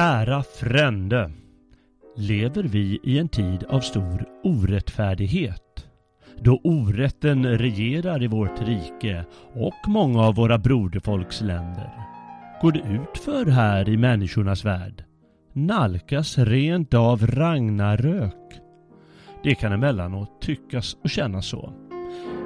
Kära frände. Lever vi i en tid av stor orättfärdighet? Då orätten regerar i vårt rike och många av våra broderfolks länder. Går det utför här i människornas värld? Nalkas rent av Ragnarök? Det kan emellanåt tyckas och kännas så.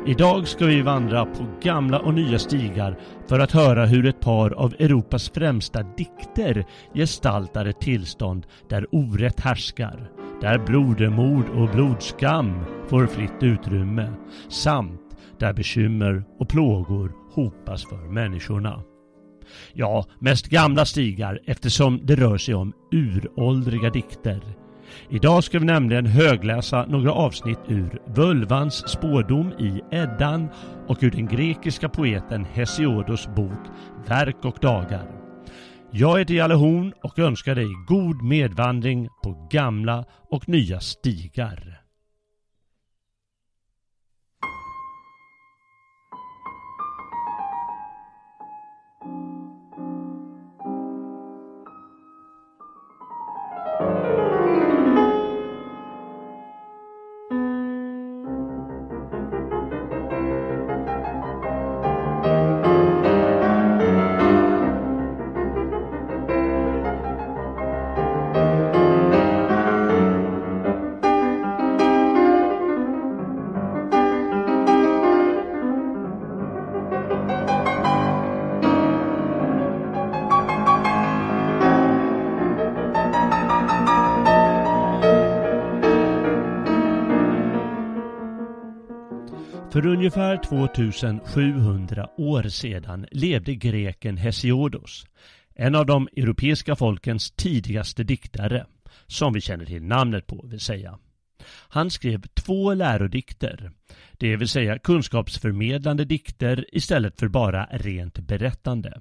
Idag ska vi vandra på gamla och nya stigar för att höra hur ett par av Europas främsta dikter gestaltar ett tillstånd där orätt härskar, där brodermord och blodskam får fritt utrymme, samt där bekymmer och plågor hopas för människorna. Ja, mest gamla stigar eftersom det rör sig om uråldriga dikter Idag ska vi nämligen högläsa några avsnitt ur Völvans spådom i Eddan och ur den grekiska poeten Hesiodos bok Verk och dagar. Jag heter Jalle Horn och önskar dig god medvandring på gamla och nya stigar. Ungefär 2700 år sedan levde greken Hesiodos, en av de europeiska folkens tidigaste diktare, som vi känner till namnet på vill säga. Han skrev två lärodikter, det vill säga kunskapsförmedlande dikter istället för bara rent berättande.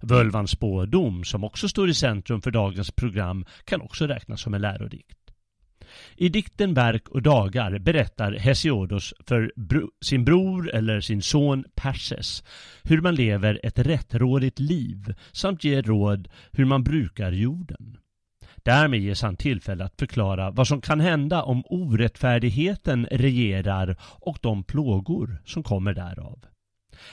Völvans spådom, som också står i centrum för dagens program, kan också räknas som en lärodikt. I dikten Verk och dagar berättar Hesiodos för bro sin bror eller sin son Perses hur man lever ett rättrådigt liv samt ger råd hur man brukar jorden. Därmed ges han tillfälle att förklara vad som kan hända om orättfärdigheten regerar och de plågor som kommer därav.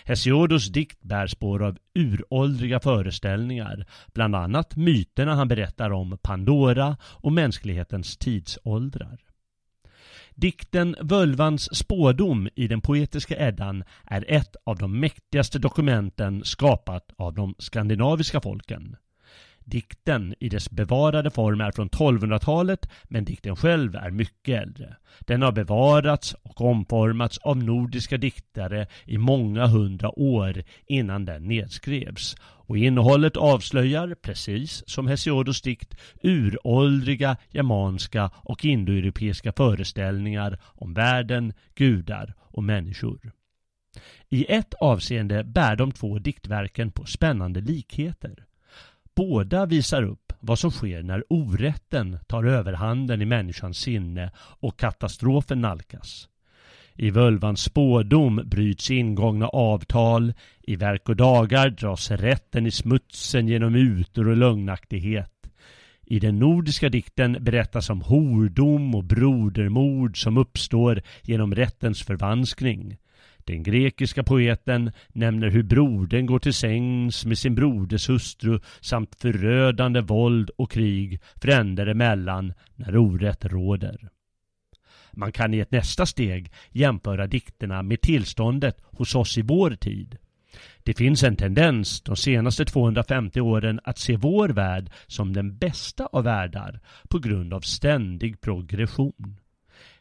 Hesiodos dikt bär spår av uråldriga föreställningar, bland annat myterna han berättar om Pandora och mänsklighetens tidsåldrar. Dikten Völvans spådom i den poetiska Eddan är ett av de mäktigaste dokumenten skapat av de skandinaviska folken. Dikten i dess bevarade form är från 1200-talet men dikten själv är mycket äldre. Den har bevarats och omformats av nordiska diktare i många hundra år innan den nedskrevs. Och innehållet avslöjar, precis som Hesiodos dikt, uråldriga germanska och indoeuropeiska föreställningar om världen, gudar och människor. I ett avseende bär de två diktverken på spännande likheter. Båda visar upp vad som sker när orätten tar överhanden i människans sinne och katastrofen nalkas. I völvans spådom bryts ingångna avtal, i verk och dagar dras rätten i smutsen genom mutor och lögnaktighet. I den nordiska dikten berättas om hordom och brodermord som uppstår genom rättens förvanskning. Den grekiska poeten nämner hur brodern går till sängs med sin broders hustru samt förödande våld och krig fränder emellan när orätt råder. Man kan i ett nästa steg jämföra dikterna med tillståndet hos oss i vår tid. Det finns en tendens de senaste 250 åren att se vår värld som den bästa av världar på grund av ständig progression.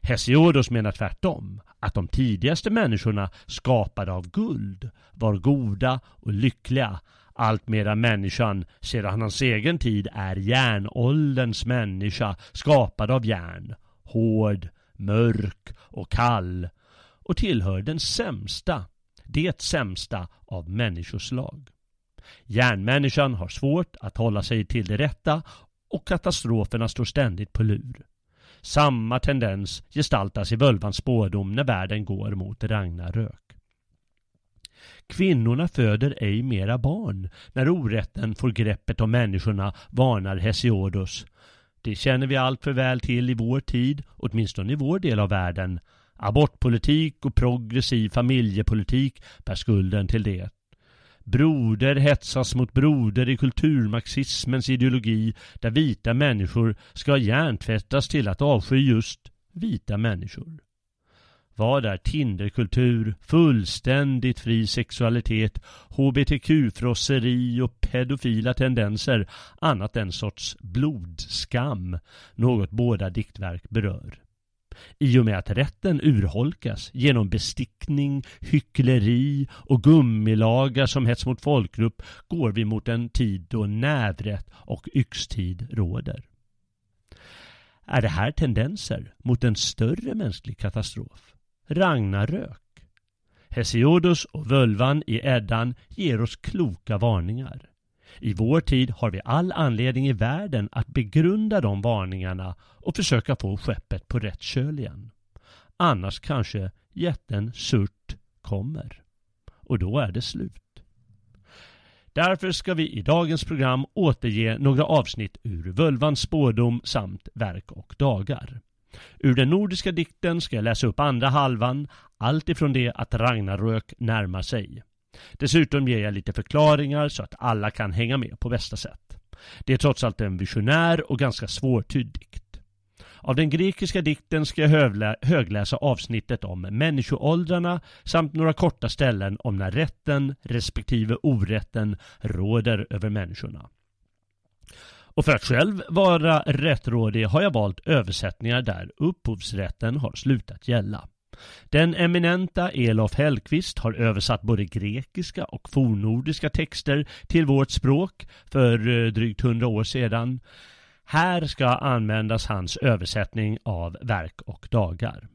Hesiodos menar tvärtom att de tidigaste människorna skapade av guld var goda och lyckliga allt medan människan sedan hans egen tid är järnålderns människa skapad av järn, hård, mörk och kall och tillhör den sämsta, det sämsta av människoslag. Järnmänniskan har svårt att hålla sig till det rätta och katastroferna står ständigt på lur. Samma tendens gestaltas i völvans spådom när världen går mot Ragnarök. Kvinnorna föder ej mera barn när orätten får greppet om människorna, varnar Hesiodos. Det känner vi allt för väl till i vår tid, åtminstone i vår del av världen. Abortpolitik och progressiv familjepolitik bär skulden till det. Broder hetsas mot broder i kulturmarxismens ideologi där vita människor ska hjärntvättas till att avsky just vita människor. Vad är Tinderkultur, fullständigt fri sexualitet, hbtq-frosseri och pedofila tendenser annat än sorts blodskam, något båda diktverk berör? I och med att rätten urholkas genom bestickning, hyckleri och gummilagar som hets mot folkgrupp går vi mot en tid då nävrätt och yxtid råder. Är det här tendenser mot en större mänsklig katastrof? Ragnarök? Hesiodos och völvan i Eddan ger oss kloka varningar. I vår tid har vi all anledning i världen att begrunda de varningarna och försöka få skeppet på rätt köl igen. Annars kanske jätten Surt kommer. Och då är det slut. Därför ska vi i dagens program återge några avsnitt ur Völvans spådom samt Verk och dagar. Ur den nordiska dikten ska jag läsa upp andra halvan, allt ifrån det att Ragnarök närmar sig. Dessutom ger jag lite förklaringar så att alla kan hänga med på bästa sätt. Det är trots allt en visionär och ganska svårtydd dikt. Av den grekiska dikten ska jag högläsa avsnittet om människoåldrarna samt några korta ställen om när rätten respektive orätten råder över människorna. Och för att själv vara rättrådig har jag valt översättningar där upphovsrätten har slutat gälla. Den eminenta Elof Hellqvist har översatt både grekiska och fornnordiska texter till vårt språk för eh, drygt hundra år sedan. Här ska användas hans översättning av verk och dagar.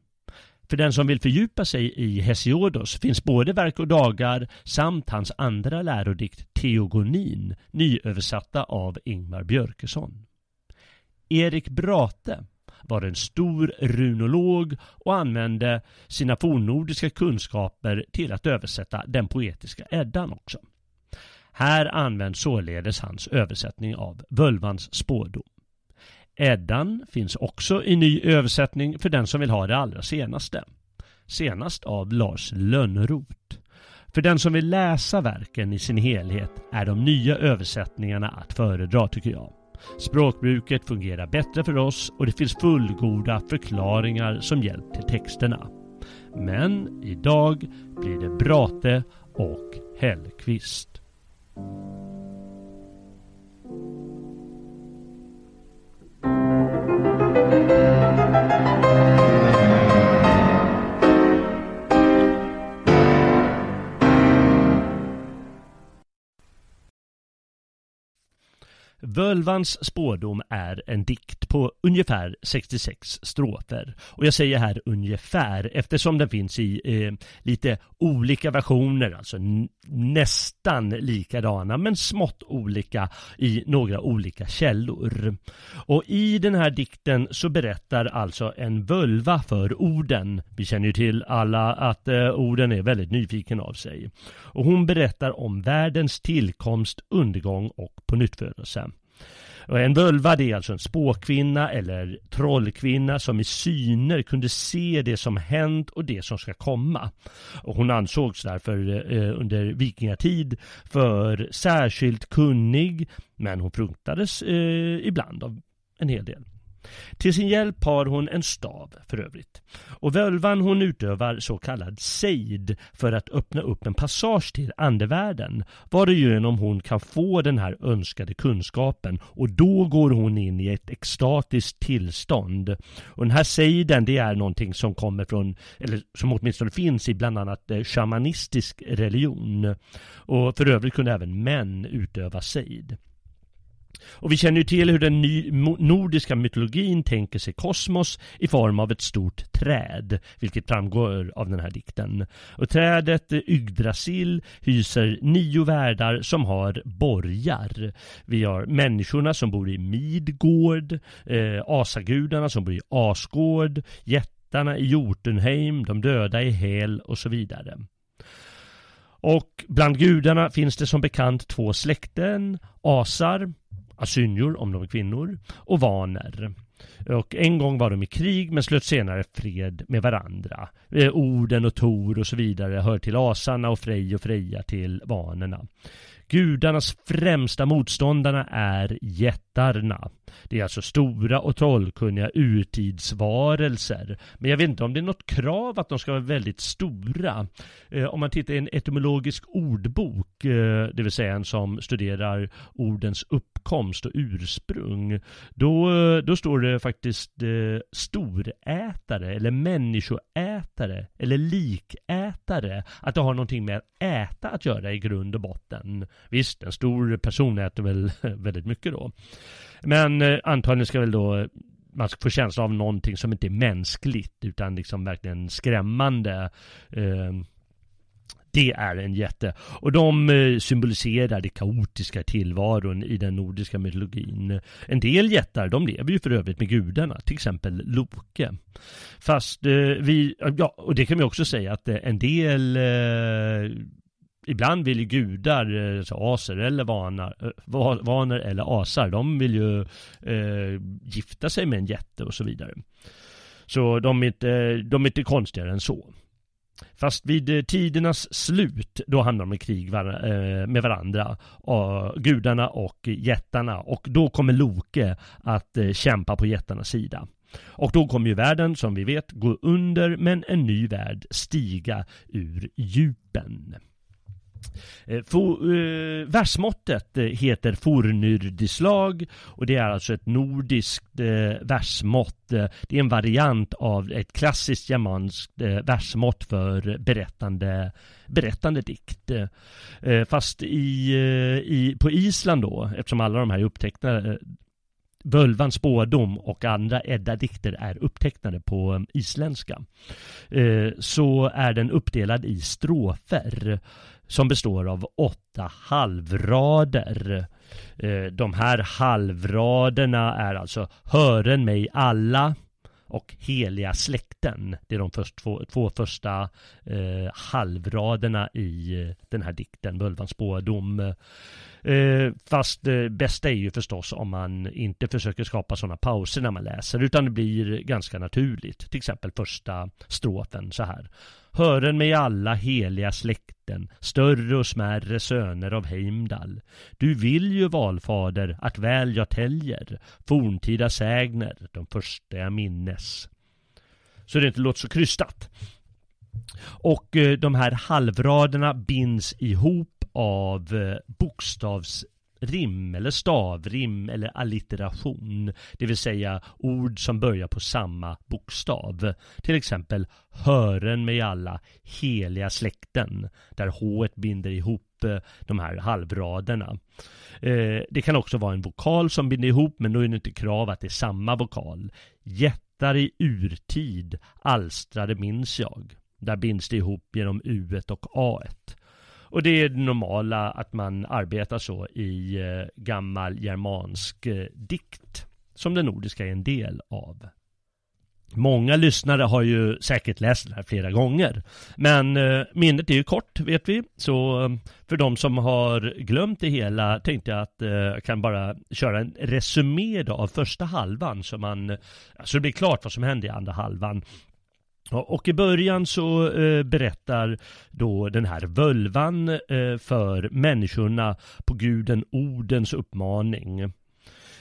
För den som vill fördjupa sig i Hesiodos finns både verk och dagar samt hans andra lärodikt Teogonin nyöversatta av Ingmar Björkesson. Erik Brate var en stor runolog och använde sina fornnordiska kunskaper till att översätta den poetiska Eddan också. Här används således hans översättning av Völvans spådom. Eddan finns också i ny översättning för den som vill ha det allra senaste. Senast av Lars Lönnroth. För den som vill läsa verken i sin helhet är de nya översättningarna att föredra tycker jag. Språkbruket fungerar bättre för oss och det finns fullgoda förklaringar som hjälp till texterna. Men idag blir det Brate och Hellqvist. Völvans spådom är en dikt på ungefär 66 strofer. Och jag säger här ungefär eftersom den finns i eh, lite olika versioner, alltså nästan likadana men smått olika i några olika källor. Och i den här dikten så berättar alltså en völva för orden. Vi känner ju till alla att eh, orden är väldigt nyfiken av sig. Och hon berättar om världens tillkomst, undergång och pånyttfödelse. Och en völva det är alltså en spåkvinna eller trollkvinna som i syner kunde se det som hänt och det som ska komma. Och hon ansågs därför eh, under vikingatid för särskilt kunnig men hon fruktades eh, ibland av en hel del. Till sin hjälp har hon en stav för övrigt. Och völvan hon utövar så kallad sejd för att öppna upp en passage till andevärlden varigenom hon kan få den här önskade kunskapen och då går hon in i ett extatiskt tillstånd. Och den här sejden det är någonting som kommer från, eller som åtminstone finns i bland annat eh, shamanistisk religion. Och för övrigt kunde även män utöva sejd. Och vi känner ju till hur den nordiska mytologin tänker sig kosmos i form av ett stort träd, vilket framgår av den här dikten. Och trädet eh, Yggdrasil hyser nio världar som har borgar. Vi har människorna som bor i Midgård, eh, asagudarna som bor i Asgård, jättarna i Jotunheim, de döda i Hel och så vidare. Och bland gudarna finns det som bekant två släkten, asar asynjor om de är kvinnor och vaner. Och en gång var de i krig men slöt senare fred med varandra. Eh, Orden och Tor och så vidare hör till asarna och Frej och Freja till vanerna. Gudarnas främsta motståndarna är jättarna. Det är alltså stora och trollkunniga urtidsvarelser. Men jag vet inte om det är något krav att de ska vara väldigt stora. Eh, om man tittar i en etymologisk ordbok, eh, det vill säga en som studerar ordens uppkomst och ursprung, då, eh, då står det faktiskt eh, storätare eller människoätare eller likätare. Att det har någonting med att äta att göra i grund och botten. Visst, en stor person äter väl väldigt mycket då. Men eh, antagligen ska väl då eh, man ska få känsla av någonting som inte är mänskligt utan liksom verkligen skrämmande. Eh, det är en jätte. Och de eh, symboliserar det kaotiska tillvaron i den nordiska mytologin. En del jättar, de lever ju för övrigt med gudarna, till exempel Loke. Fast eh, vi, ja, och det kan vi också säga att en del ibland vill ju gudar, eh, så aser eller vanar, eh, vaner eller asar, de vill ju eh, gifta sig med en jätte och så vidare. Så de är inte, de är inte konstigare än så. Fast vid eh, tidernas slut, då hamnar de i krig med varandra, gudarna och jättarna. Och då kommer Loke att kämpa på jättarnas sida. Och då kommer ju världen, som vi vet, gå under, men en ny värld stiga ur djupen. Eh, For, eh, versmåttet eh, heter fornyrdislag och det är alltså ett nordiskt eh, versmått. Eh, det är en variant av ett klassiskt germanskt eh, versmått för berättande, berättande dikt. Eh, fast i, i, på Island då, eftersom alla de här är upptecknade Völvans spådom och andra Edda-dikter är upptecknade på isländska. Så är den uppdelad i strofer som består av åtta halvrader. Eh, de här halvraderna är alltså Hören mig alla och Heliga släkten. Det är de först, två, två första eh, halvraderna i eh, den här dikten, Völvans spådom. Eh, fast eh, det bästa är ju förstås om man inte försöker skapa sådana pauser när man läser utan det blir ganska naturligt. Till exempel första strofen så här. Hören mig alla heliga släkten, större och smärre söner av Heimdall. Du vill ju valfader att väl jag täljer, forntida sägner, de första jag minnes. Så det inte låter så krystat. Och eh, de här halvraderna binds ihop av eh, bokstavsrim eller stavrim eller allitteration. Det vill säga ord som börjar på samma bokstav. Till exempel hören med alla heliga släkten där H binder ihop eh, de här halvraderna. Eh, det kan också vara en vokal som binder ihop men då är det inte krav att det är samma vokal. Jättar i urtid alstrade minns jag. Där binds det ihop genom U och A. Och det är det normala att man arbetar så i eh, gammal germansk eh, dikt som den nordiska är en del av. Många lyssnare har ju säkert läst det här flera gånger. Men eh, minnet är ju kort vet vi. Så för de som har glömt det hela tänkte jag att jag kan bara köra en resumé av första halvan så man så det blir klart vad som hände i andra halvan. Och i början så eh, berättar då den här völvan eh, för människorna på guden Odens uppmaning.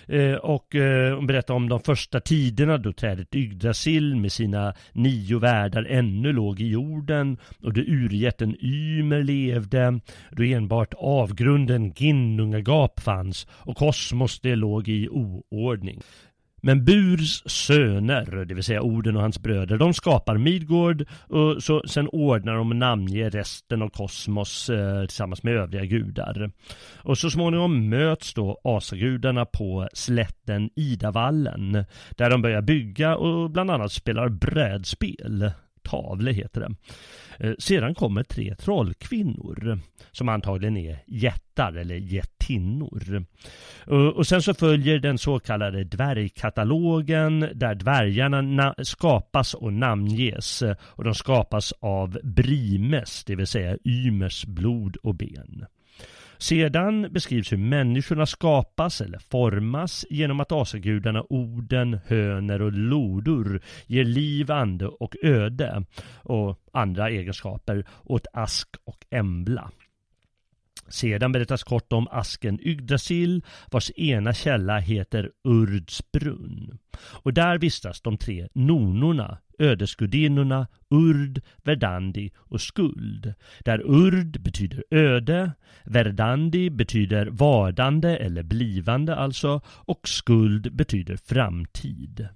Eh, och eh, hon berättar om de första tiderna då trädet Yggdrasil med sina nio världar ännu låg i jorden och då urjätten Ymer levde, då enbart avgrunden Ginnungagap fanns och kosmos det låg i oordning. Men Burs söner, det vill säga Oden och hans bröder, de skapar Midgård och så, sen ordnar de och namnger resten av kosmos eh, tillsammans med övriga gudar. Och så småningom möts då asagudarna på slätten Idavallen där de börjar bygga och bland annat spelar brädspel. Tavle heter det. Eh, sedan kommer tre trollkvinnor som antagligen är jättar eller jättinnor. Eh, och sen så följer den så kallade dvärgkatalogen där dvärgarna skapas och namnges och de skapas av Brimes, det vill säga Ymers blod och ben. Sedan beskrivs hur människorna skapas eller formas genom att asagudarna Oden, Höner och Lodor ger liv, ande och öde och andra egenskaper åt Ask och Embla. Sedan berättas kort om asken Yggdrasil vars ena källa heter Urdsbrunn. Och där vistas de tre nonorna, ödesgudinnorna Urd, Verdandi och Skuld. Där Urd betyder öde, Verdandi betyder vardande eller blivande alltså och Skuld betyder framtid.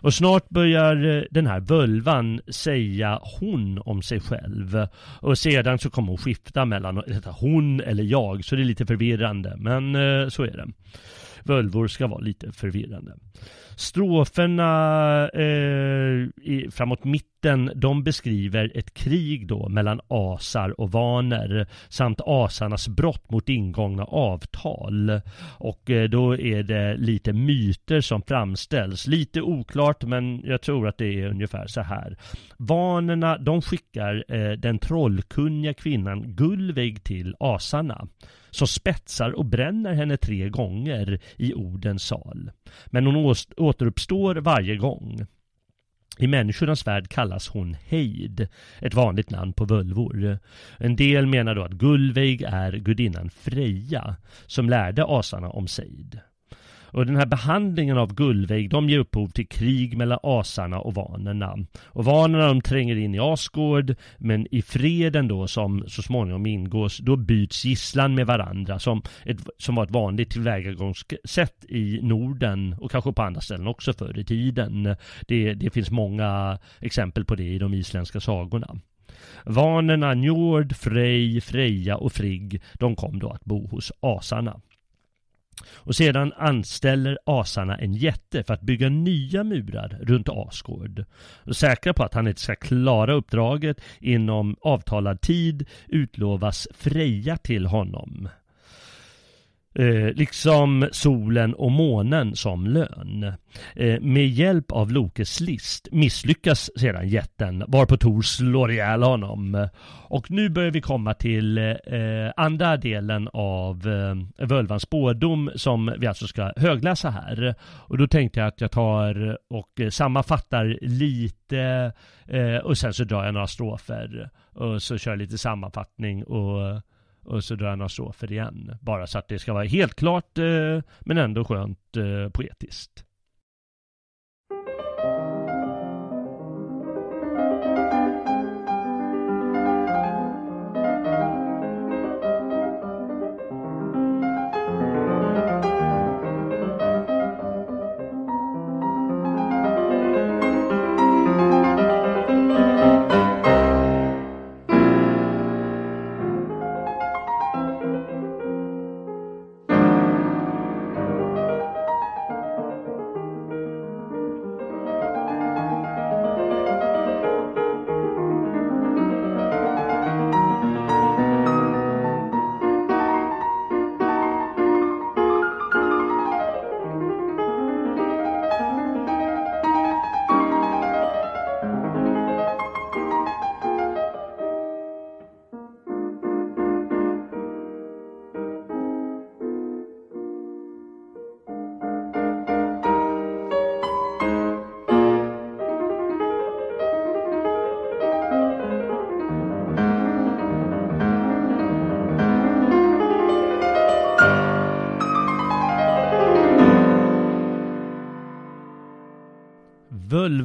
Och snart börjar eh, den här völvan säga hon om sig själv. Och sedan så kommer hon skifta mellan hon eller jag, så det är lite förvirrande. Men eh, så är det. Völvor ska vara lite förvirrande. Stroferna eh, framåt mitten, de beskriver ett krig då mellan asar och vaner samt asarnas brott mot ingångna avtal. Och eh, då är det lite myter som framställs. Lite oklart men jag tror att det är ungefär så här. Vanerna, de skickar eh, den trollkunniga kvinnan Gullveig till asarna som spetsar och bränner henne tre gånger i Odens sal. Men hon återuppstår varje gång. I människornas värld kallas hon Heid, ett vanligt namn på völvor. En del menar då att Gullveig är gudinnan Freja, som lärde asarna om Seid. Och den här behandlingen av Gullveig, de ger upphov till krig mellan asarna och vanerna. Och vanerna de tränger in i Asgård, men i freden då som så småningom ingås, då byts gisslan med varandra som, ett, som var ett vanligt tillvägagångssätt i Norden och kanske på andra ställen också förr i tiden. Det, det finns många exempel på det i de isländska sagorna. Vanerna Njord, Frej, Freja och Frigg, de kom då att bo hos asarna. Och sedan anställer asarna en jätte för att bygga nya murar runt Asgård. Och säkra på att han inte ska klara uppdraget inom avtalad tid utlovas Freja till honom. Eh, liksom solen och månen som lön. Eh, med hjälp av Lokes list misslyckas sedan jätten varpå Tor slår ihjäl honom. Och nu börjar vi komma till eh, andra delen av eh, Völvans spårdom som vi alltså ska högläsa här. Och då tänkte jag att jag tar och eh, sammanfattar lite eh, och sen så drar jag några strofer och så kör jag lite sammanfattning och och så drar jag några strofer igen. Bara så att det ska vara helt klart eh, men ändå skönt eh, poetiskt.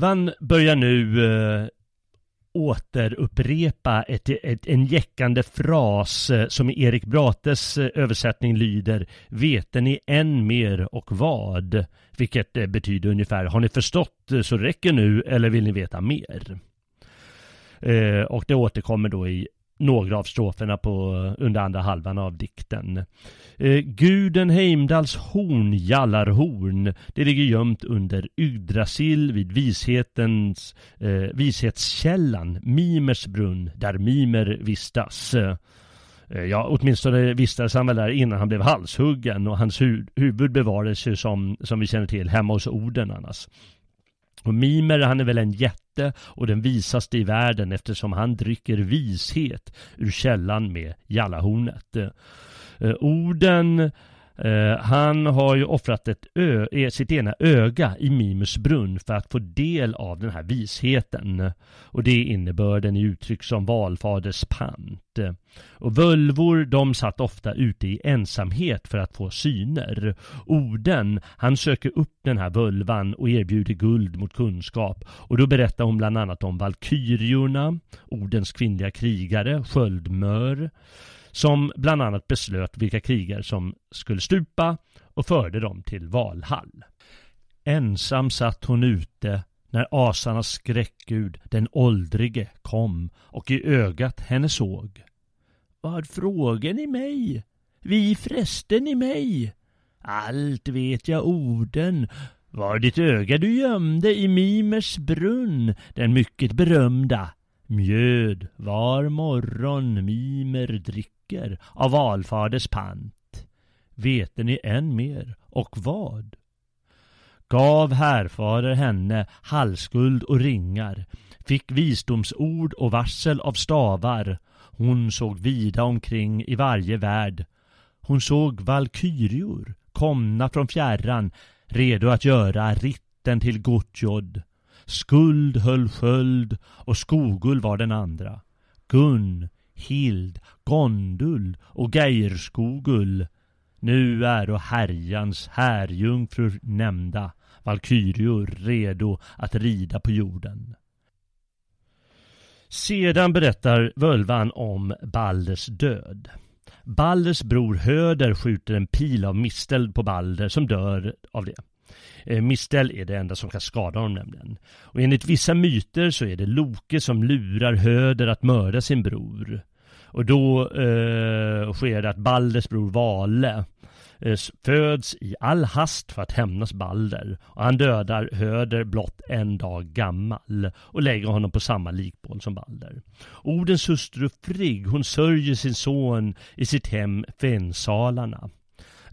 Skivan börjar nu eh, återupprepa ett, ett, en jäckande fras eh, som i Erik Brates eh, översättning lyder Vete ni än mer och vad? Vilket eh, betyder ungefär Har ni förstått eh, så räcker nu eller vill ni veta mer? Eh, och det återkommer då i några av stroferna på, under andra halvan av dikten. Eh, Guden Heimdals horn, Jallarhorn, det ligger gömt under Yggdrasil vid vishetens, eh, vishetskällan, Mimers brunn, där Mimer vistas. Eh, ja, åtminstone vistades han väl där innan han blev halshuggen och hans hu huvud bevarades ju som, som vi känner till hemma hos Oden annars. Och Mimer han är väl en jätte och den visaste i världen eftersom han dricker vishet ur källan med Jallahornet. Eh, orden Eh, han har ju offrat ett ö, eh, sitt ena öga i Mimus brunn för att få del av den här visheten. Och det är innebörden i uttryck som valfaders pant. Och völvor, de satt ofta ute i ensamhet för att få syner. Oden, han söker upp den här völvan och erbjuder guld mot kunskap. Och då berättar hon bland annat om valkyriorna, Odens kvinnliga krigare, sköldmör som bland annat beslöt vilka krigare som skulle stupa och förde dem till Valhall. Ensam satt hon ute när asarnas skräckgud, den åldrige, kom och i ögat henne såg. Vad frågar ni mig? Vi frästen i mig? Allt vet jag orden. Var ditt öga du gömde i Mimers brunn, den mycket berömda? Mjöd var morgon Mimer drick dricker av valfaders pant. Vete ni än mer, och vad? Gav härfader henne halsguld och ringar, fick visdomsord och varsel av stavar. Hon såg vida omkring i varje värld. Hon såg valkyrior komna från fjärran, redo att göra ritten till Gottjod. Skuld höll sköld och Skogull var den andra. Gun, Hild, Gondul och Geirskogull. Nu är och härjans härjungfrur nämnda, valkyrior redo att rida på jorden. Sedan berättar völvan om Balders död. Balders bror Höder skjuter en pil av mistel på Balder som dör av det. Eh, Mistel är det enda som kan skada honom nämligen. Och enligt vissa myter så är det Loke som lurar Höder att mörda sin bror. Och då eh, sker det att Balders bror Vale eh, föds i all hast för att hämnas Balder. Och han dödar Höder blott en dag gammal och lägger honom på samma likbål som Balder. Odens hustru Frigg, hon sörjer sin son i sitt hem Fensalarna.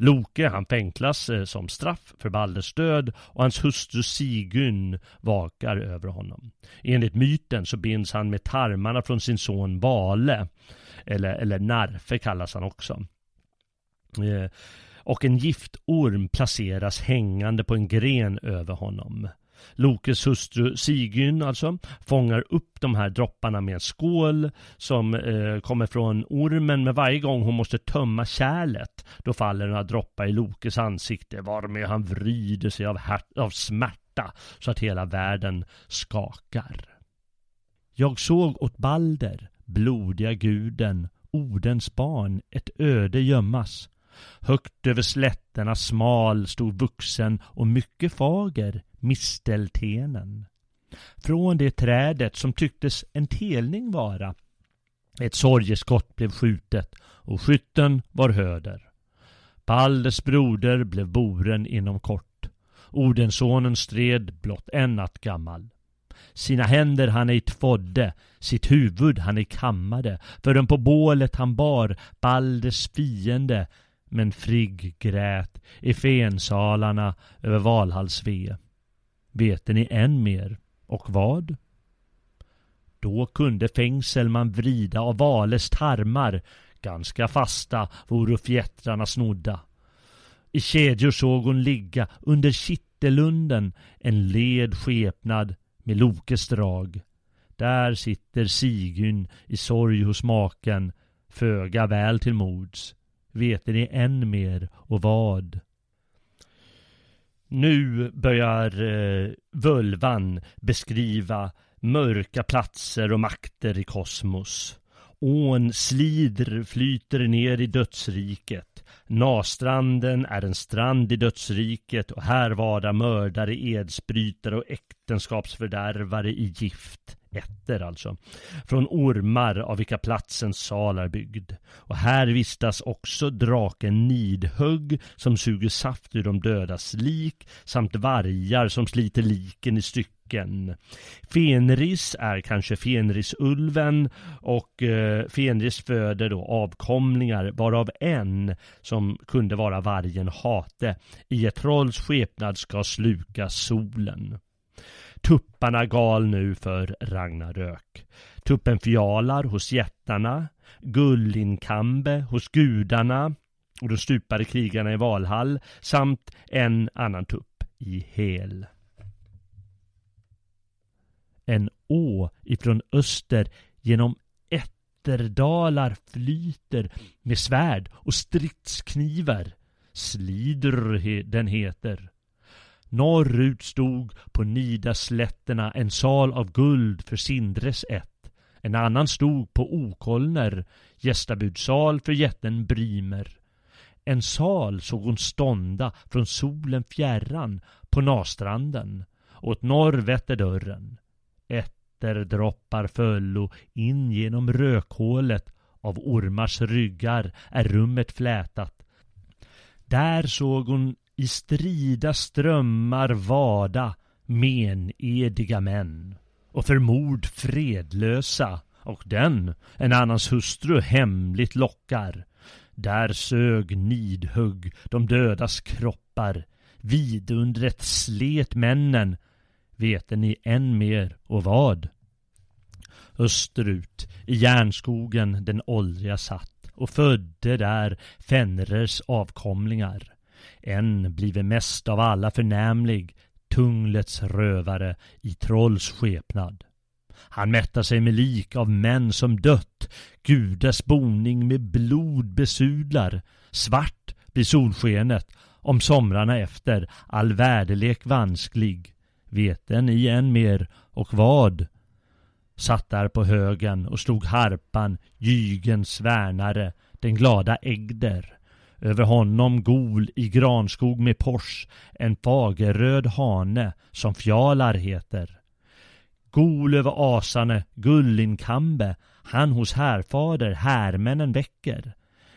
Loke han fängslas eh, som straff för Balders död och hans hustru Sigyn vakar över honom. Enligt myten så binds han med tarmarna från sin son Vale eller, eller Narfe kallas han också. Eh, och en giftorm placeras hängande på en gren över honom. Lokes hustru Sigyn alltså fångar upp de här dropparna med en skål som eh, kommer från ormen men varje gång hon måste tömma kärlet då faller några droppar i Lokes ansikte varmed han vrider sig av, av smärta så att hela världen skakar. Jag såg åt Balder, blodiga guden, Odens barn, ett öde gömmas. Högt över slätterna smal stod vuxen och mycket fager misteltenen. Från det trädet som tycktes en telning vara. Ett sorgeskott blev skjutet och skytten var Höder. Balders broder blev boren inom kort. Odensonen stred blott en natt gammal. Sina händer han ej tvådde, sitt huvud han ej kammade, förrän på bålet han bar Balders fiende, men Frigg grät i fensalarna över Valhalls ve. Vete ni än mer, och vad? Då kunde Fängselman vrida av Vales tarmar, ganska fasta voro fjättrarna snodda. I kedjor såg hon ligga under kittelunden en led skepnad med Lokes drag. Där sitter Sigyn i sorg hos maken, föga väl till mods. Vete ni än mer och vad? Nu börjar eh, Völvan beskriva mörka platser och makter i kosmos. Ån slider, flyter ner i dödsriket. Nastranden är en strand i dödsriket och här vara mördare, edsbrytare och äktenskapsfördärvare i gift. Ätter alltså. Från ormar av vilka platsens sal är byggd. Och här vistas också draken Nidhugg som suger saft ur de dödas lik samt vargar som sliter liken i stycken stycken. Fenris är kanske Fenrisulven och eh, Fenris föder då avkomlingar varav en som som kunde vara vargen Hate i ett trolls skepnad ska sluka solen. Tupparna gal nu för Ragnarök. Tuppen fjalar hos jättarna, Gullinkambe hos gudarna och de stupade krigarna i Valhall samt en annan tupp i Hel en å ifrån öster genom ätterdalar flyter med svärd och stridsknivar. Slider den heter. Norrut stod på Nidaslätterna en sal av guld för Sindres ett. En annan stod på Okolner, gästabudsal för jätten Brymer. En sal såg hon stånda från solen fjärran på Nastranden. Åt norr vette dörren. Ätterdroppar föllo in genom rökhålet av ormars ryggar är rummet flätat. Där såg hon i strida strömmar vada menediga män och för mord fredlösa och den, en annans hustru, hemligt lockar. Där sög nidhugg de dödas kroppar. Vidundret slet männen Vete ni än mer och vad? Österut i järnskogen den åldriga satt och födde där Fenrers avkomlingar. En blive mest av alla förnämlig, Tunglets rövare i trolls skepnad. Han mättar sig med lik av män som dött, gudars boning med blod besudlar. Svart blir solskenet om somrarna efter, all väderlek vansklig. Veten i än mer och vad? Satt där på högen och slog harpan, Jygens värnare, den glada Egder. Över honom gol i granskog med pors, en fagerröd hane som Fjalar heter. Gol över asane, Gullinkambe, han hos härfader härmännen väcker.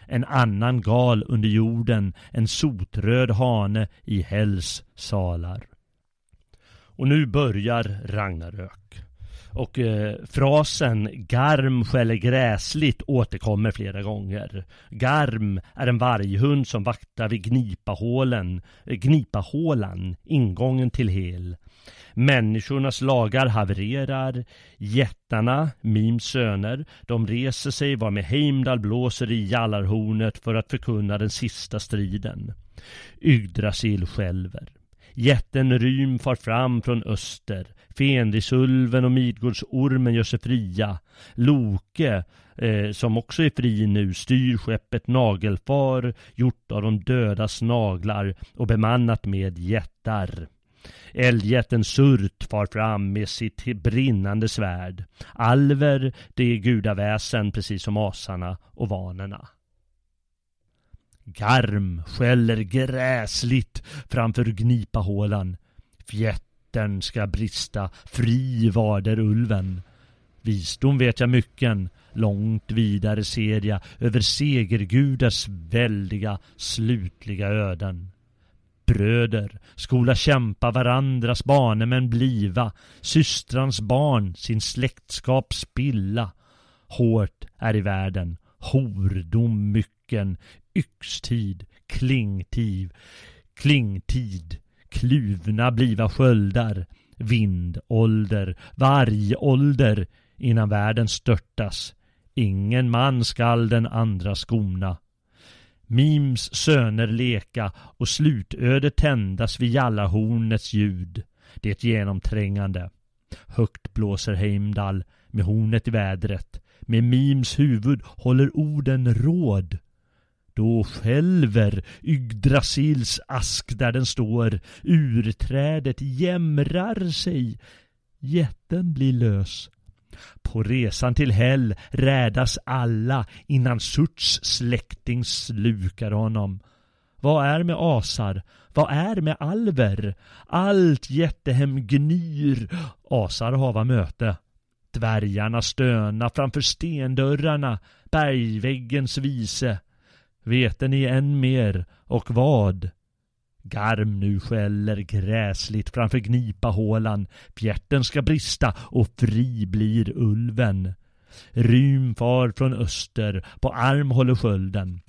En annan gal under jorden, en sotröd hane i hälls salar. Och nu börjar Ragnarök. Och eh, frasen Garm skäller gräsligt återkommer flera gånger. Garm är en varghund som vaktar vid Gnipahålen, eh, Gnipahålan, ingången till Hel. Människornas lagar havererar. Jättarna, Mims söner, de reser sig var med Heimdall blåser i jallarhornet för att förkunna den sista striden. Yggdrasil skälver. Jätten Rym far fram från öster. Fenrisulven och Midgårdsormen gör sig fria. Loke, eh, som också är fri nu, styr skeppet Nagelfar, gjort av de dödas naglar och bemannat med jättar. Älgjätten Surt far fram med sitt brinnande svärd. Alver, det är gudaväsen precis som asarna och vanerna. Garm skäller gräsligt framför Gnipahålan. Fjättern ska brista, fri varder ulven. Visdom vet jag mycken, långt vidare ser jag över segergudars väldiga, slutliga öden. Bröder, skola kämpa varandras banemän bliva, systrans barn sin släktskap spilla. Hårt är i världen, hordom mycken, yxtid, klingtiv, klingtid, kluvna bliva sköldar, vindålder, vargålder innan världen störtas. Ingen man skall den andra skona. Mims söner leka och slutöde tändas vid jallahornets ljud. Det genomträngande. Högt blåser Heimdall med hornet i vädret. Med Mims huvud håller orden råd. Då skälver Yggdrasils ask där den står. Urträdet jämrar sig. Jätten blir lös. På resan till Hell rädas alla innan Surts släkting slukar honom. Vad är med asar? Vad är med alver? Allt jättehem gnyr. Asar hava möte. Dvärgarna stöna framför stendörrarna, bergväggens vise. Vete ni än mer, och vad? Garm nu skäller gräsligt framför gnipahålan. Fjärten ska brista och fri blir ulven. Rym far från öster, på arm håller skölden.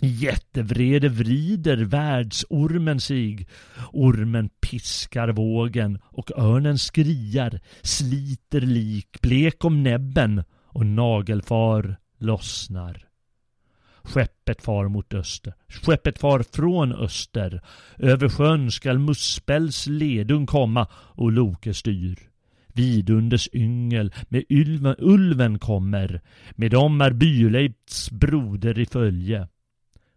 Jättevrede vrider världsormen sig. Ormen piskar vågen och örnen skriar, sliter lik, blek om näbben och nagelfar lossnar. Skeppet far mot öster. Skeppet far från öster. Över sjön skall Muspels ledung komma och Loke styr. Vidunders yngel med ulven, ulven kommer. Med dem är Byleifs broder i följe.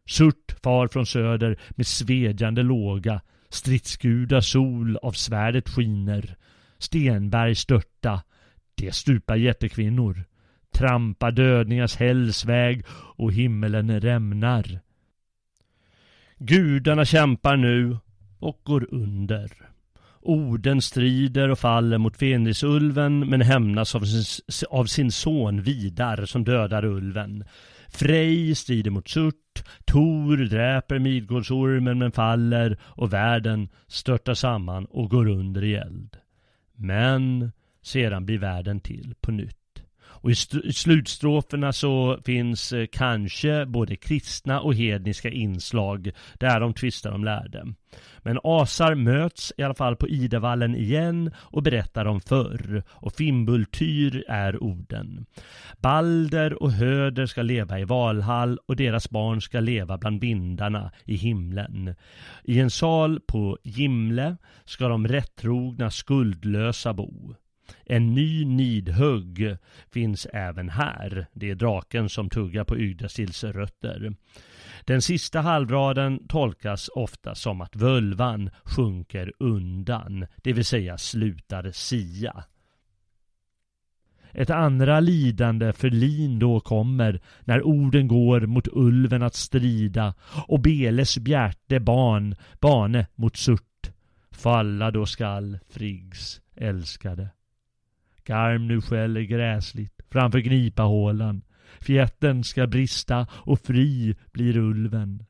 Surt far från söder med svedjande låga. Stridsguda sol av svärdet skiner. Stenberg störta. Det stupar jättekvinnor trampar dödningars hälsväg och himmelen rämnar. Gudarna kämpar nu och går under. Orden strider och faller mot Fenrisulven men hämnas av sin, av sin son Vidar som dödar ulven. Frej strider mot Surt, Tor dräper Midgårdsormen men faller och världen störtar samman och går under i eld. Men sedan blir världen till på nytt. Och i, i slutstroferna så finns eh, kanske både kristna och hedniska inslag där de tvistar om lärde. Men asar möts i alla fall på Idavallen igen och berättar om förr och Fimbultyr är orden. Balder och Höder ska leva i Valhall och deras barn ska leva bland vindarna i himlen. I en sal på Gimle ska de rättrogna skuldlösa bo. En ny nidhugg finns även här. Det är draken som tuggar på Yggdrasils rötter. Den sista halvraden tolkas ofta som att völvan sjunker undan, det vill säga slutar sia. Ett andra lidande för Lin då kommer när orden går mot ulven att strida och Beles bjärte barn, bane mot Surt. Falla då skall Friggs älskade. Karm nu skäller gräsligt framför gnipahålan. Fjätten ska brista och fri blir ulven.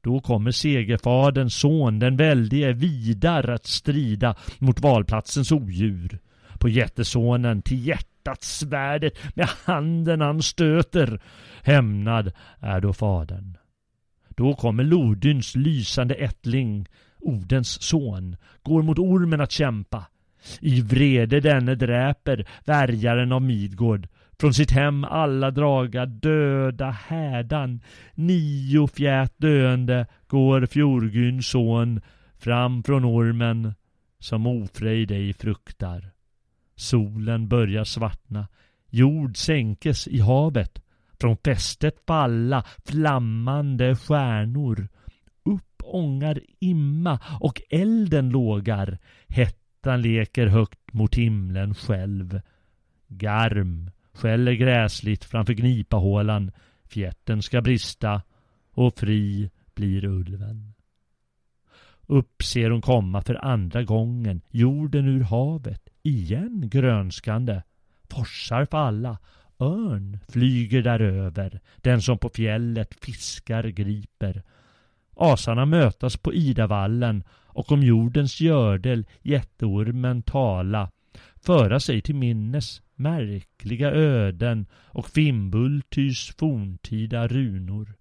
Då kommer segerfaderns son, den väldige Vidar, att strida mot valplatsens odjur. På jättesonen till hjärtat svärdet med handen han stöter. Hämnad är då fadern. Då kommer Lodyns lysande ättling, Odens son, går mot ormen att kämpa. I vrede denne dräper värjaren av Midgård. Från sitt hem alla draga döda härdan. Nio fjät döende går Fjorgyns son fram från ormen som ofröjd ej fruktar. Solen börjar svartna, jord sänkes i havet, från fästet falla flammande stjärnor. Upp ångar imma och elden lågar, hett Ettan leker högt mot himlen själv. Garm skäller gräsligt framför gnipahålan. Fjärten ska brista och fri blir ulven. Upp ser hon komma för andra gången jorden ur havet, igen grönskande. Forsar falla, örn flyger däröver, den som på fjället fiskar griper. Asarna mötas på Idavallen och om jordens gördel jätteormen tala föra sig till minnes märkliga öden och Fimbultys forntida runor.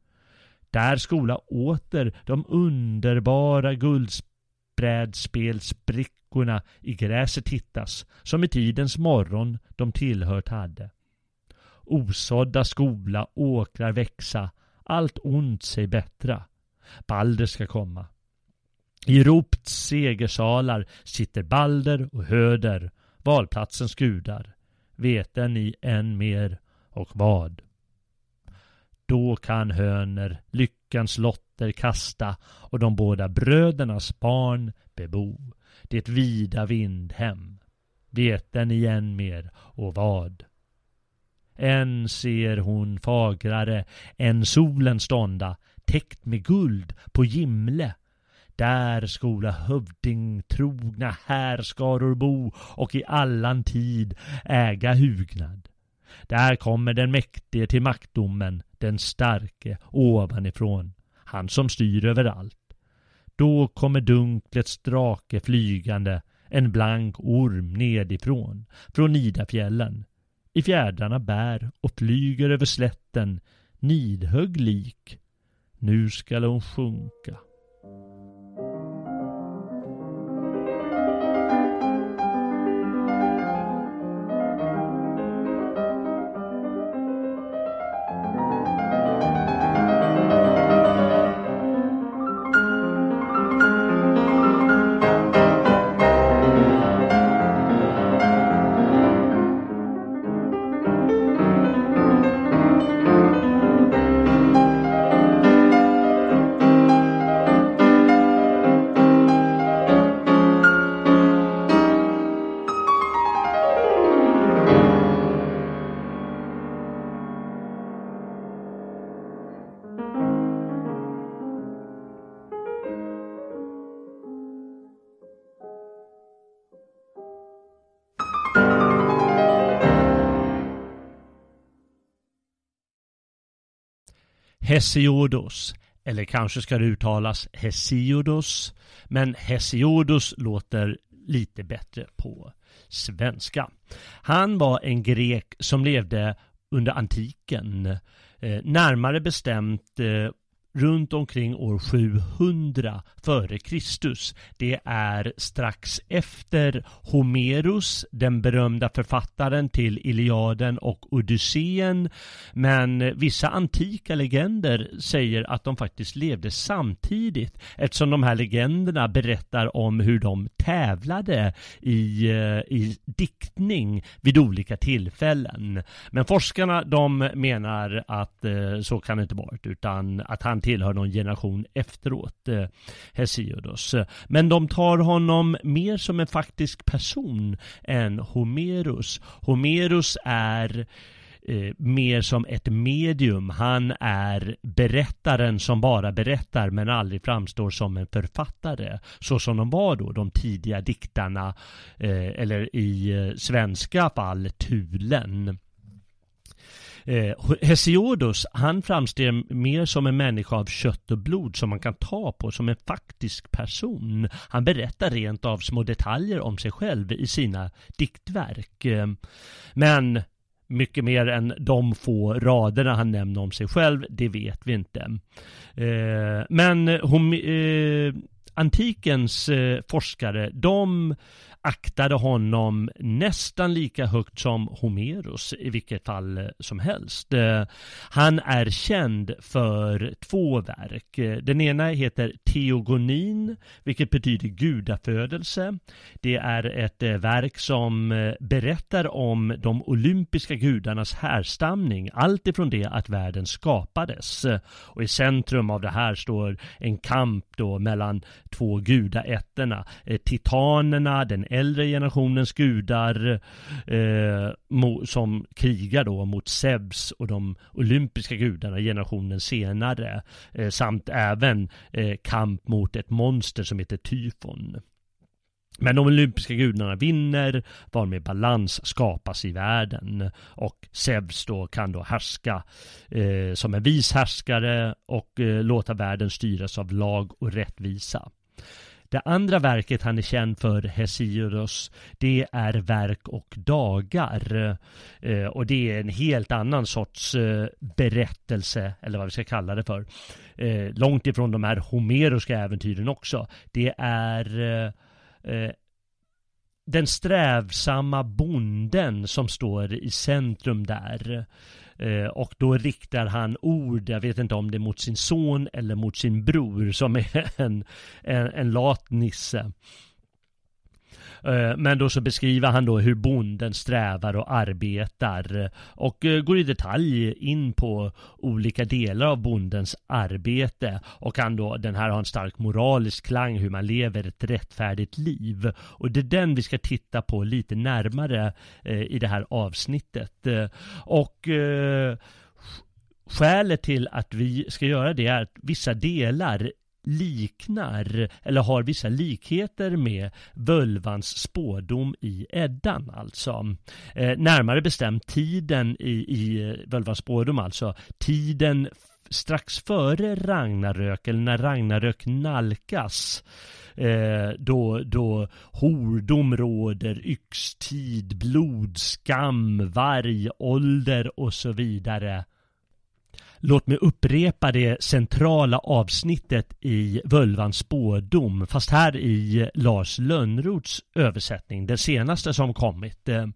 Där skola åter de underbara guldbrädspelsbrickorna i gräset hittas som i tidens morgon de tillhört hade. Osådda skola åkrar växa, allt ont sig bättra. Balder ska komma. I Ropts segersalar sitter Balder och Höder, valplatsens gudar. Veten ni än mer och vad? Då kan höner lyckans lotter kasta och de båda brödernas barn bebo det vida vindhem. Vet den igen mer och vad? Än ser hon fagrare än solen stånda täckt med guld på Gimle där skola hövdingtrogna härskaror bo och i allan tid äga hugnad. Där kommer den mäktige till maktdomen, den starke ovanifrån, han som styr överallt. Då kommer dunklets drake flygande, en blank orm nedifrån, från Nidafjällen. I fjärdarna bär och flyger över slätten, nidhögg lik. Nu skall hon sjunka. Hesiodos. Eller kanske ska det uttalas Hesiodos. Men Hesiodos låter lite bättre på svenska. Han var en grek som levde under antiken. Eh, närmare bestämt eh, runt omkring år 700 före Kristus. Det är strax efter Homerus, den berömda författaren till Iliaden och Odysseen. Men vissa antika legender säger att de faktiskt levde samtidigt eftersom de här legenderna berättar om hur de tävlade i, eh, i diktning vid olika tillfällen. Men forskarna de menar att eh, så kan det inte vara utan att han tillhör någon generation efteråt, eh, Hesiodos. Men de tar honom mer som en faktisk person än Homerus. Homerus är eh, mer som ett medium. Han är berättaren som bara berättar men aldrig framstår som en författare. Så som de var då, de tidiga diktarna, eh, eller i eh, svenska fall Tulen. Eh, Hesiodus, han framstår mer som en människa av kött och blod som man kan ta på, som en faktisk person. Han berättar rent av små detaljer om sig själv i sina diktverk. Eh, men mycket mer än de få raderna han nämner om sig själv, det vet vi inte. Eh, men hon, eh, antikens eh, forskare, de aktade honom nästan lika högt som Homeros i vilket fall eh, som helst. Eh, han är känd för två verk. Den ena heter Teogonin, vilket betyder gudafödelse. Det är ett verk som berättar om de olympiska gudarnas härstamning, allt ifrån det att världen skapades. Och i centrum av det här står en kamp då mellan två gudaätterna, eh, titanerna, den äldre generationens gudar eh, som krigar då mot Zeus och de olympiska gudarna generationen senare. Eh, samt även eh, kamp mot ett monster som heter Tyfon. Men de olympiska gudarna vinner varmed balans skapas i världen och Zeus då kan då härska eh, som en vis härskare och eh, låta världen styras av lag och rättvisa. Det andra verket han är känd för, Hesiodos, det är Verk och dagar. Eh, och det är en helt annan sorts eh, berättelse, eller vad vi ska kalla det för. Eh, långt ifrån de här homeroska äventyren också. Det är den strävsamma bonden som står i centrum där. Eh, och då riktar han ord, jag vet inte om det är mot sin son eller mot sin bror som är en, en, en lat nisse. Eh, men då så beskriver han då hur bonden strävar och arbetar eh, och eh, går i detalj in på olika delar av bondens arbete och han då, den här har en stark moralisk klang hur man lever ett rättfärdigt liv och det är den vi ska titta på lite närmare i det här avsnittet och Skälet till att vi ska göra det är att vissa delar liknar eller har vissa likheter med völvans spådom i Eddan alltså. Eh, närmare bestämt tiden i, i völvans spådom alltså. Tiden strax före Ragnarök eller när Ragnarök nalkas eh, då, då hordom råder, yxtid, blod, skam, vargålder och så vidare Låt mig upprepa det centrala avsnittet i Völvans spådom, fast här i Lars Lönnroths översättning, den senaste som kommit. Eh,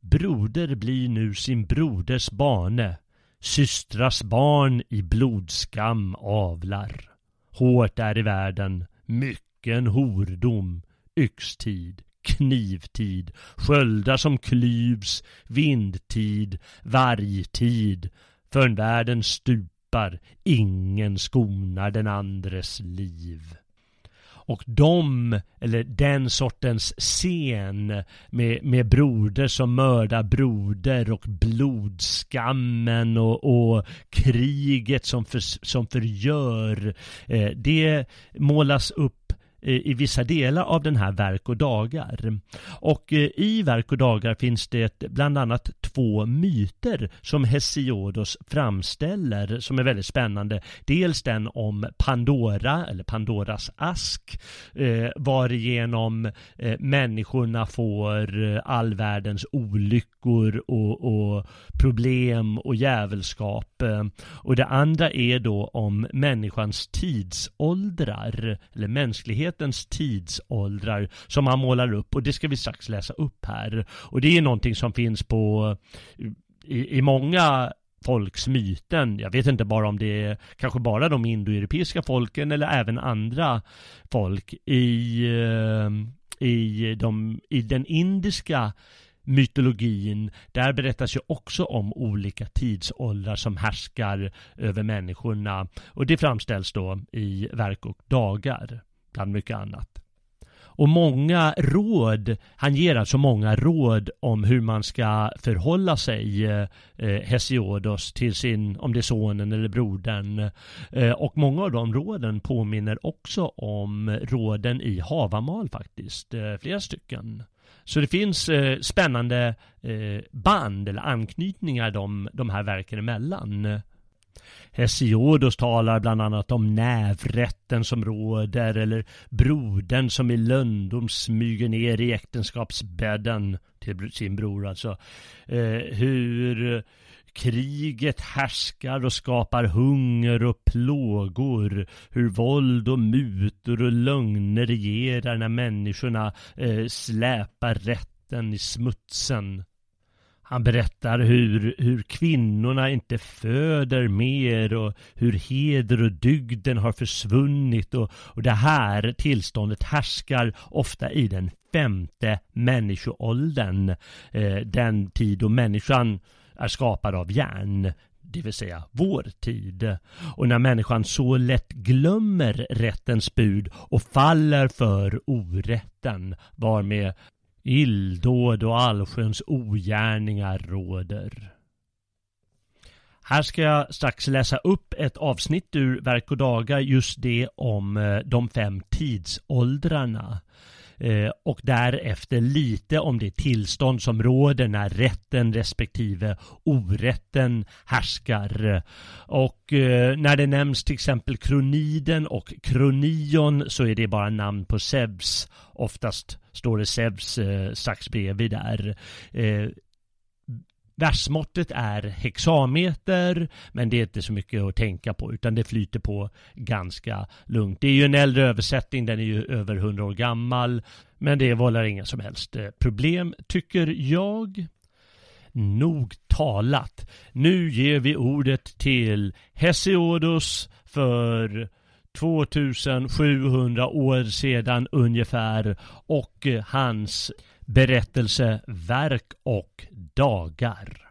Broder blir nu sin broders barne. systras barn i blodskam avlar. Hårt är i världen, mycken hordom, yxtid, knivtid, sköldar som klyvs, vindtid, vargtid, Förrän världen stupar, ingen skonar den andres liv. Och de, eller den sortens scen med, med broder som mördar broder och blodskammen och, och kriget som, för, som förgör. Eh, det målas upp i vissa delar av den här Verk och dagar. Och eh, i Verk och dagar finns det bland annat två myter som Hesiodos framställer som är väldigt spännande. Dels den om Pandora, eller Pandoras ask, eh, varigenom eh, människorna får all världens olyckor och, och problem och djävulskap Eh, och det andra är då om människans tidsåldrar, eller mänsklighetens tidsåldrar som han målar upp och det ska vi strax läsa upp här. Och det är någonting som finns på i, i många folks myten. Jag vet inte bara om det är kanske bara de indoeuropeiska folken eller även andra folk i, eh, i, de, i den indiska mytologin, där berättas ju också om olika tidsåldrar som härskar över människorna. Och det framställs då i verk och dagar bland mycket annat. Och många råd, han ger alltså många råd om hur man ska förhålla sig, eh, Hesiodos, till sin, om det är sonen eller brodern. Eh, och många av de råden påminner också om råden i Havamal faktiskt, eh, flera stycken. Så det finns eh, spännande eh, band eller anknytningar de, de här verken emellan. Hesiodos talar bland annat om nävrätten som råder eller brodern som i löndom smyger ner i äktenskapsbädden till sin bror alltså. Eh, hur kriget härskar och skapar hunger och plågor. Hur våld och mutor och lögner regerar när människorna eh, släpar rätten i smutsen. Han berättar hur, hur kvinnorna inte föder mer och hur heder och dygden har försvunnit och, och det här tillståndet härskar ofta i den femte människoåldern. Eh, den tid då människan är skapad av järn det vill säga vår tid. Och när människan så lätt glömmer rättens bud och faller för orätten varmed Illdåd och allsköns ogärningar råder. Här ska jag strax läsa upp ett avsnitt ur Verk och dagar, just det om eh, de fem tidsåldrarna. Eh, och därefter lite om det tillstånd som råder när rätten respektive orätten härskar. Och eh, när det nämns till exempel kroniden och kronion så är det bara namn på Zeus. Oftast står det Zeus eh, strax bredvid där. Eh, Versmåttet är hexameter men det är inte så mycket att tänka på utan det flyter på ganska lugnt. Det är ju en äldre översättning, den är ju över 100 år gammal men det vållar inga som helst eh, problem tycker jag. Nog talat. Nu ger vi ordet till Hesiodus för 2700 år sedan ungefär och eh, hans berättelse Verk och dagar.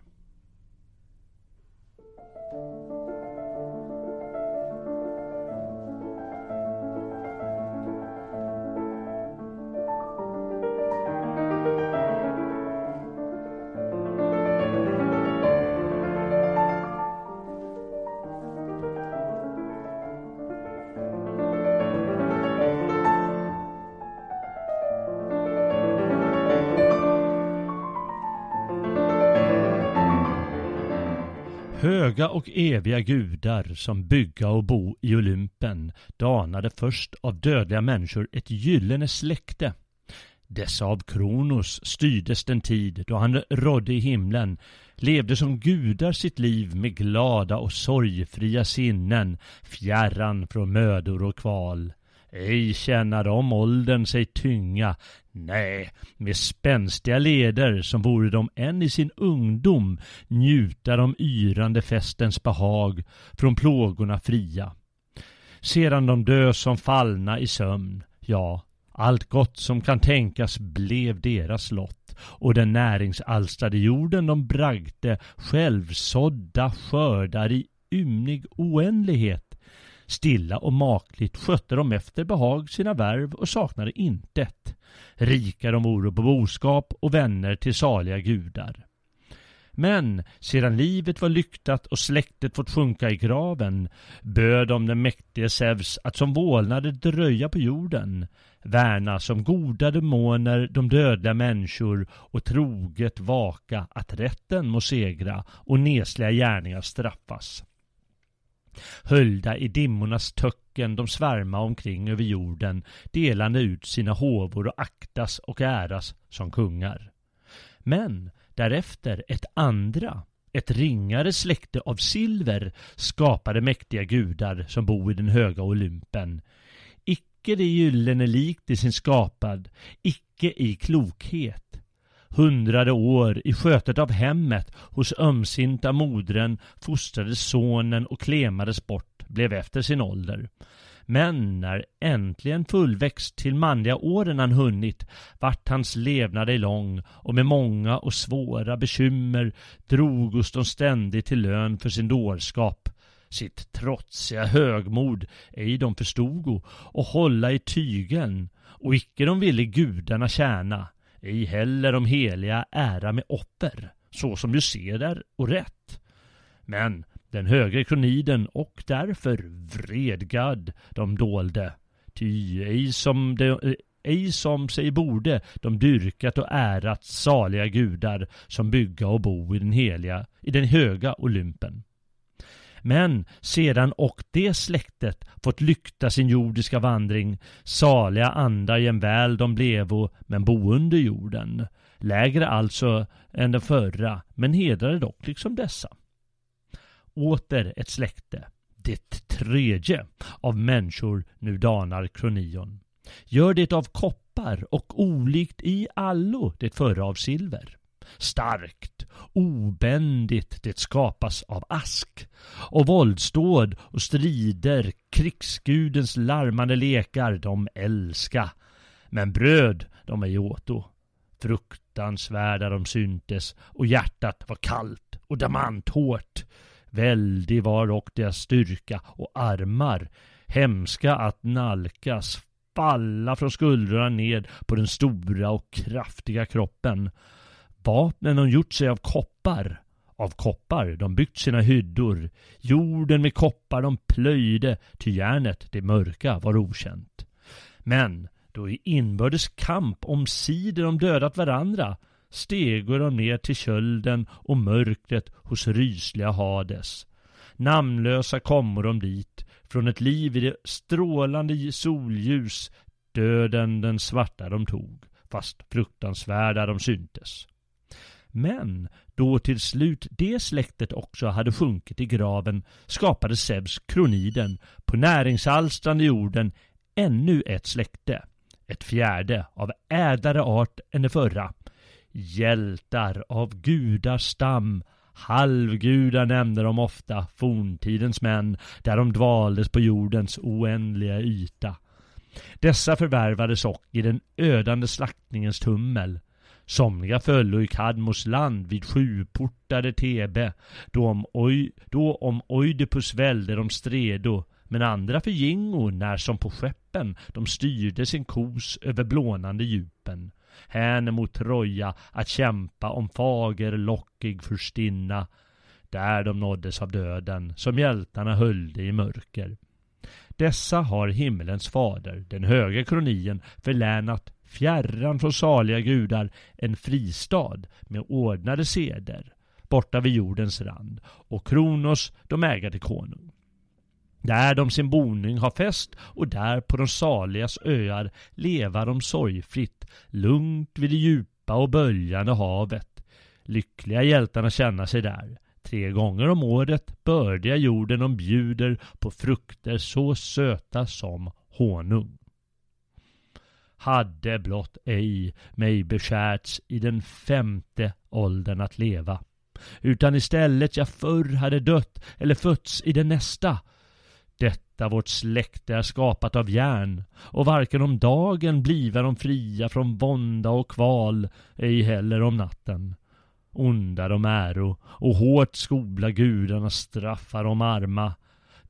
Höga och eviga gudar som bygga och bo i Olympen danade först av dödliga människor ett gyllene släkte. Dessa av Kronos styrdes den tid då han rådde i himlen, levde som gudar sitt liv med glada och sorgfria sinnen, fjärran från mödor och kval. Ej känna de åldern sig tynga, nej, med spänstiga leder som vore de än i sin ungdom njuta de yrande festens behag, från plågorna fria. Sedan de dö som fallna i sömn, ja, allt gott som kan tänkas blev deras lott och den näringsalstrade jorden de bragte självsådda skördar i ymnig oändlighet Stilla och makligt skötte de efter behag sina värv och saknade intet. Rika de voro på boskap och vänner till saliga gudar. Men sedan livet var lyktat och släktet fått sjunka i graven böd de den mäktige Zeus att som vålnader dröja på jorden, värna som goda demoner de dödliga människor och troget vaka att rätten må segra och nesliga gärningar straffas. Höljda i dimmornas töcken de svärma omkring över jorden, delande ut sina håvor och aktas och äras som kungar. Men därefter ett andra, ett ringare släkte av silver skapade mäktiga gudar som bo i den höga Olympen. Icke det gyllene likt i sin skapad, icke i klokhet, hundrade år i skötet av hemmet hos ömsinta modren fostrades sonen och klemades bort, blev efter sin ålder. Men när äntligen fullväxt till manliga åren han hunnit vart hans levnad ej lång och med många och svåra bekymmer drogos de ständigt till lön för sin dårskap sitt trotsiga högmod ej de förstogo och hålla i tygen och icke de ville gudarna tjäna ej heller de heliga ära med offer, så som du ser där, och rätt. Men den högre kroniden och därför vredgad de dolde, ty ej som, de, ej som sig borde de dyrkat och ärat saliga gudar som bygga och bo i den heliga, i den höga Olympen. Men sedan och det släktet fått lykta sin jordiska vandring, saliga andar jämväl de blevo, men bo under jorden. Lägre alltså än den förra, men hedrade dock liksom dessa. Åter ett släkte, det tredje av människor nu danar kronion. Gör det av koppar och olikt i allo det förra av silver. Starkt, obändigt det skapas av ask. Och våldsdåd och strider, krigsgudens larmande lekar, de älska. Men bröd, de ej åto. Fruktansvärda de syntes och hjärtat var kallt och damanthårt. Väldig var dock deras styrka och armar, hemska att nalkas, falla från skuldrorna ned på den stora och kraftiga kroppen. Vapnen de gjort sig av koppar. Av koppar de byggt sina hyddor. Jorden med koppar de plöjde, ty järnet, det mörka, var okänt. Men då i inbördes kamp om sidor de dödat varandra stego de ner till kölden och mörkret hos rysliga Hades. Namnlösa kommer de dit, från ett liv i det strålande solljus, döden den svarta de tog, fast fruktansvärda de syntes. Men då till slut det släktet också hade sjunkit i graven skapade Zeus kroniden på näringsalstrande jorden ännu ett släkte. Ett fjärde av ädlare art än det förra. Hjältar av gudars stam, Halvgudar nämnde de ofta, forntidens män, där de dvaldes på jordens oändliga yta. Dessa förvärvades och i den ödande slaktningens tummel. Somliga föllo i Kadmos land vid sjuportade Tebe, då om, Oj, då om Oidipus välde de stredo, men andra förgingo när som på skeppen. De styrde sin kos över blånande djupen. Hän mot Troja att kämpa om fager lockig furstinna där de nåddes av döden som hjältarna höllde i mörker. Dessa har himmelens fader, den höga kronien, förlänat fjärran från saliga gudar en fristad med ordnade seder borta vid jordens rand och Kronos de äga till konung. Där de sin boning har fäst och där på de saligas öar leva de sorgfritt, lugnt vid det djupa och böljande havet. Lyckliga hjältarna känna sig där. Tre gånger om året bördiga jorden de bjuder på frukter så söta som honung. Hade blott ej mig beskärts i den femte åldern att leva, utan istället jag förr hade dött eller fötts i den nästa, detta vårt släkte är skapat av järn och varken om dagen bliva de fria från vånda och kval, ej heller om natten. Onda de äro och hårt skola gudarna straffar de arma.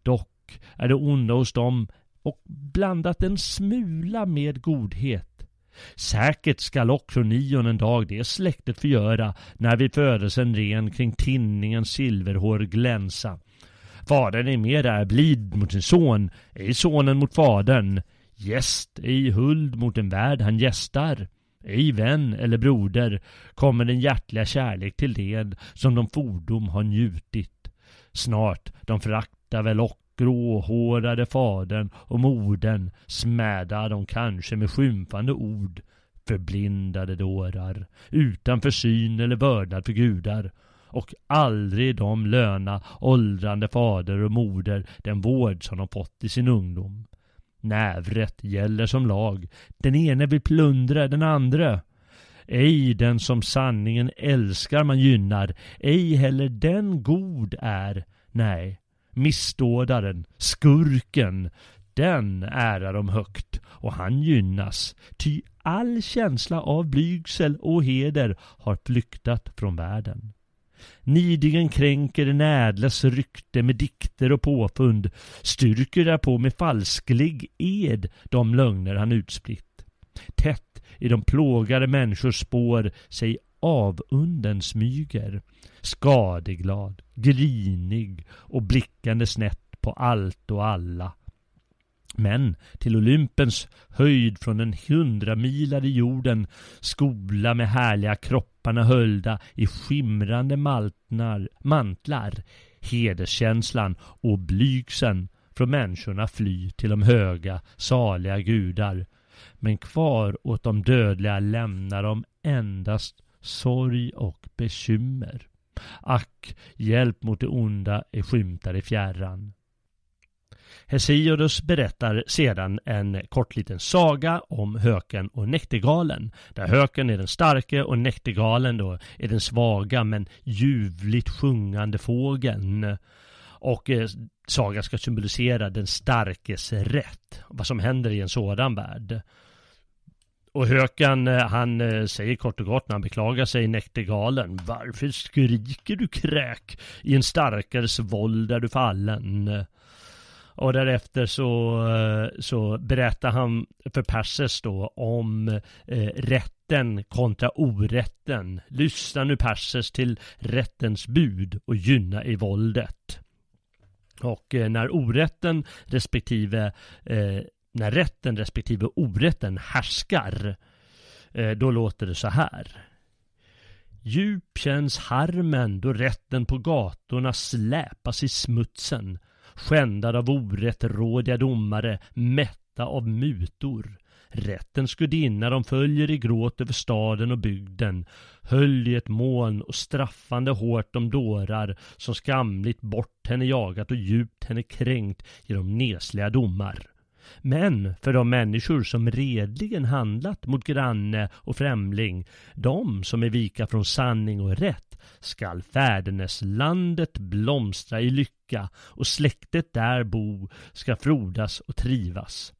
Dock är det onda hos dem och blandat en smula med godhet. Säkert skall också nion en dag det släktet förgöra när vid födelsen ren kring tinningens silverhår glänsa Fadern är mer där blid mot sin son, ej sonen mot fadern. Gäst, ej huld mot en värld han gästar. Ej vän eller broder kommer den hjärtliga kärlek till led som de fordom har njutit. Snart de föraktar väl och gråhårade fadern och modern smädar de kanske med skymfande ord förblindade dårar utan försyn eller vördnad för gudar och aldrig de löna åldrande fader och moder den vård som de fått i sin ungdom. Nävrätt gäller som lag. Den ene vill plundra den andra. Ej den som sanningen älskar man gynnar, ej heller den god är. Nej, missdådaren, skurken, den ärar de högt och han gynnas. Ty all känsla av blygsel och heder har flyktat från världen. Nidigen kränker en ädles rykte med dikter och påfund, styrker därpå med falsklig ed de lögner han utspritt. Tätt i de plågade människors spår sig avunden smyger, skadeglad, grinig och blickande snett på allt och alla. Men till Olympens höjd från den hundramilade jorden skola med härliga kropparna höljda i skimrande maltnar, mantlar hederskänslan och blygseln från människorna fly till de höga, saliga gudar. Men kvar åt de dödliga lämnar de endast sorg och bekymmer. Ack, hjälp mot det onda är skymtar i fjärran. Hesiodus berättar sedan en kort liten saga om höken och näktergalen. Där höken är den starke och näktergalen då är den svaga men ljuvligt sjungande fågeln. Och eh, sagan ska symbolisera den starkes rätt. Vad som händer i en sådan värld. Och höken eh, han eh, säger kort och gott när han beklagar sig näktergalen. Varför skriker du kräk i en starkares våld är du fallen? Och därefter så, eh, så berättar han för Perses då om eh, rätten kontra orätten. Lyssna nu Perses till rättens bud och gynna i våldet. Och eh, när orätten respektive eh, när rätten respektive orätten härskar eh, då låter det så här. Djup känns harmen då rätten på gatorna släpas i smutsen skändad av orättrådiga domare, mätta av mutor. Rättens gudinna de följer i gråt över staden och bygden, höll i ett moln och straffande hårt de dårar som skamligt bort henne jagat och djupt henne kränkt genom nesliga domar. Men för de människor som redligen handlat mot granne och främling, de som är vika från sanning och rätt, skall fäderneslandet blomstra i lycka och släktet där bo ska frodas och trivas.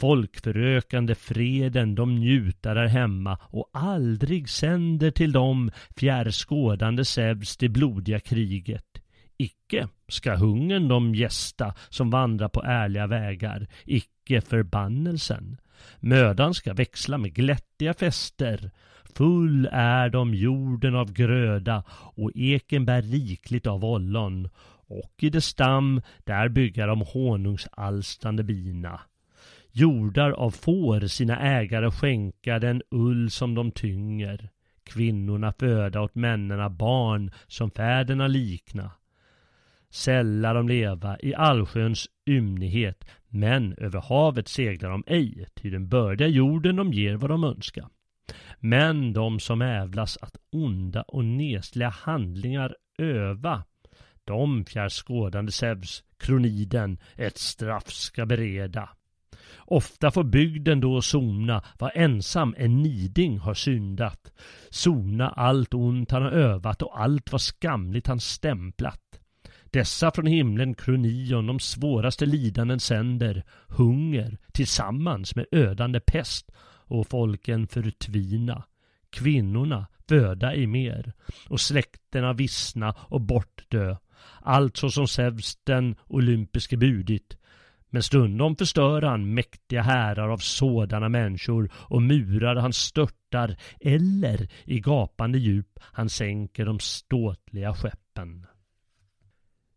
Folkförökande freden de njuta där hemma och aldrig sänder till dem fjärrskådande Zeus det blodiga kriget. Icke ska hungern de gästa som vandrar på ärliga vägar, icke förbannelsen. Mödan ska växla med glättiga fester. Full är de jorden av gröda och eken bär rikligt av ollon. Och i dess stam, där bygga de honungsalstrande bina. Jordar av får sina ägare skänka den ull som de tynger. Kvinnorna föda åt männena barn som fäderna likna. Sälla de leva i allsköns ymnighet, men över havet seglar de ej, ty den bördiga jorden de ger vad de önskar. Men de som ävlas att onda och nesliga handlingar öva, de fjärrskådande Zeus, kroniden, ett straff ska bereda. Ofta får bygden då sona vad ensam en niding har syndat. Sona allt ont han har övat och allt vad skamligt han stämplat. Dessa från himlen kronion de svåraste lidanden sänder, hunger tillsammans med ödande pest och folken förtvina. Kvinnorna föda i mer och släkterna vissna och bortdö. Allt så som Zeus den olympiske budit. Men stundom förstör han mäktiga härar av sådana människor och murar han störtar eller i gapande djup han sänker de ståtliga skeppen.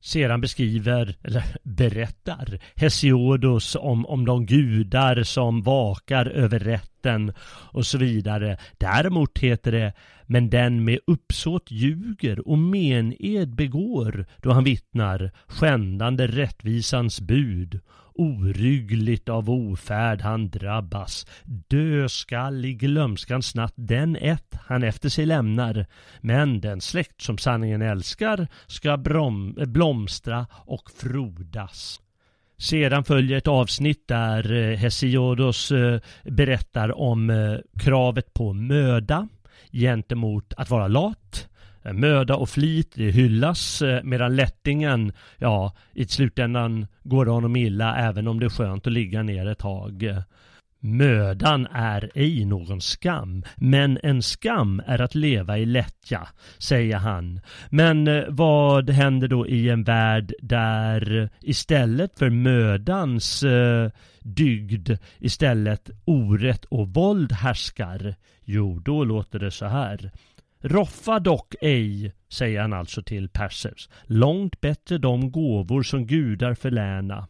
Sedan beskriver, eller berättar, Hesiodos om, om de gudar som vakar över rätten och så vidare. Däremot heter det men den med uppsåt ljuger och mened begår då han vittnar, skändande rättvisans bud. Oryggligt av ofärd han drabbas, dö skall i glömskans natt den ett han efter sig lämnar. Men den släkt som sanningen älskar ska blomstra och frodas. Sedan följer ett avsnitt där eh, Hesiodos eh, berättar om eh, kravet på möda gentemot att vara lat. Eh, möda och flit det hyllas eh, medan lättingen, ja, i slutändan går det honom illa även om det är skönt att ligga ner ett tag. Mödan är ej någon skam, men en skam är att leva i lättja, säger han. Men eh, vad händer då i en värld där istället för mödans eh, dygd istället orätt och våld härskar? Jo, då låter det så här. Roffa dock ej, säger han alltså till Perseus, långt bättre de gåvor som gudar förläna.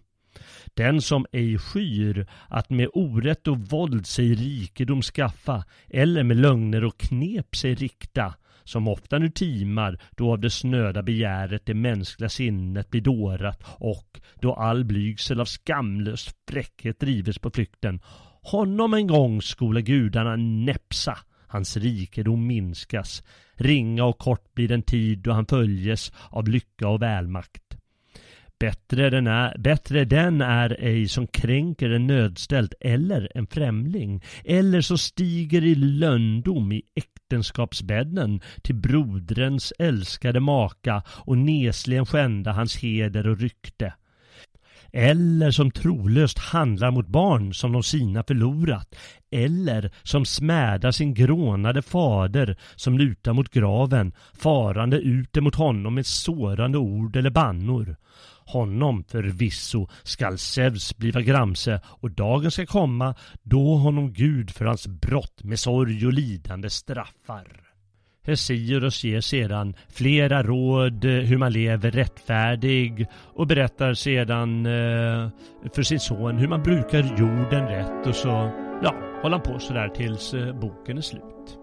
Den som ej skyr att med orätt och våld sig rikedom skaffa eller med lögner och knep sig rikta som ofta nu timar då av det snöda begäret det mänskliga sinnet blir dårat och då all blygsel av skamlös fräckhet drives på flykten. Honom en gång skola gudarna näpsa, hans rikedom minskas. Ringa och kort blir den tid då han följes av lycka och välmakt. Bättre den, är, bättre den är ej som kränker en nödställd eller en främling eller så stiger i löndom i äktenskapsbädden till brodrens älskade maka och nesligen skända hans heder och rykte eller som trolöst handlar mot barn som de sina förlorat, eller som smädar sin grånade fader som lutar mot graven, farande ut emot honom med sårande ord eller bannor. Honom förvisso skall Zeus bliva gramse och dagen ska komma då honom Gud för hans brott med sorg och lidande straffar. Hesiodus ger sedan flera råd eh, hur man lever rättfärdig och berättar sedan eh, för sin son hur man brukar jorden rätt och så ja, håller han på sådär tills eh, boken är slut.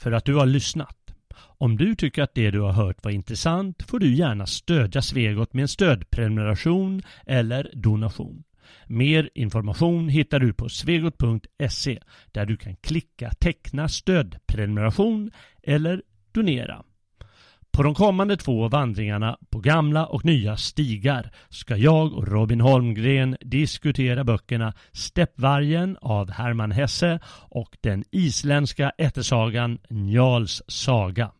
För att du har lyssnat. Om du tycker att det du har hört var intressant får du gärna stödja Svegot med en stödprenumeration eller donation. Mer information hittar du på svegot.se där du kan klicka teckna stödprenumeration eller donera. På de kommande två vandringarna på gamla och nya stigar ska jag och Robin Holmgren diskutera böckerna Steppvargen av Hermann Hesse och den isländska ättesagan Njals saga.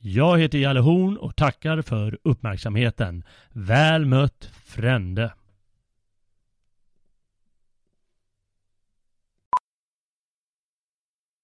Jag heter Jalle Horn och tackar för uppmärksamheten. Väl mött Frände!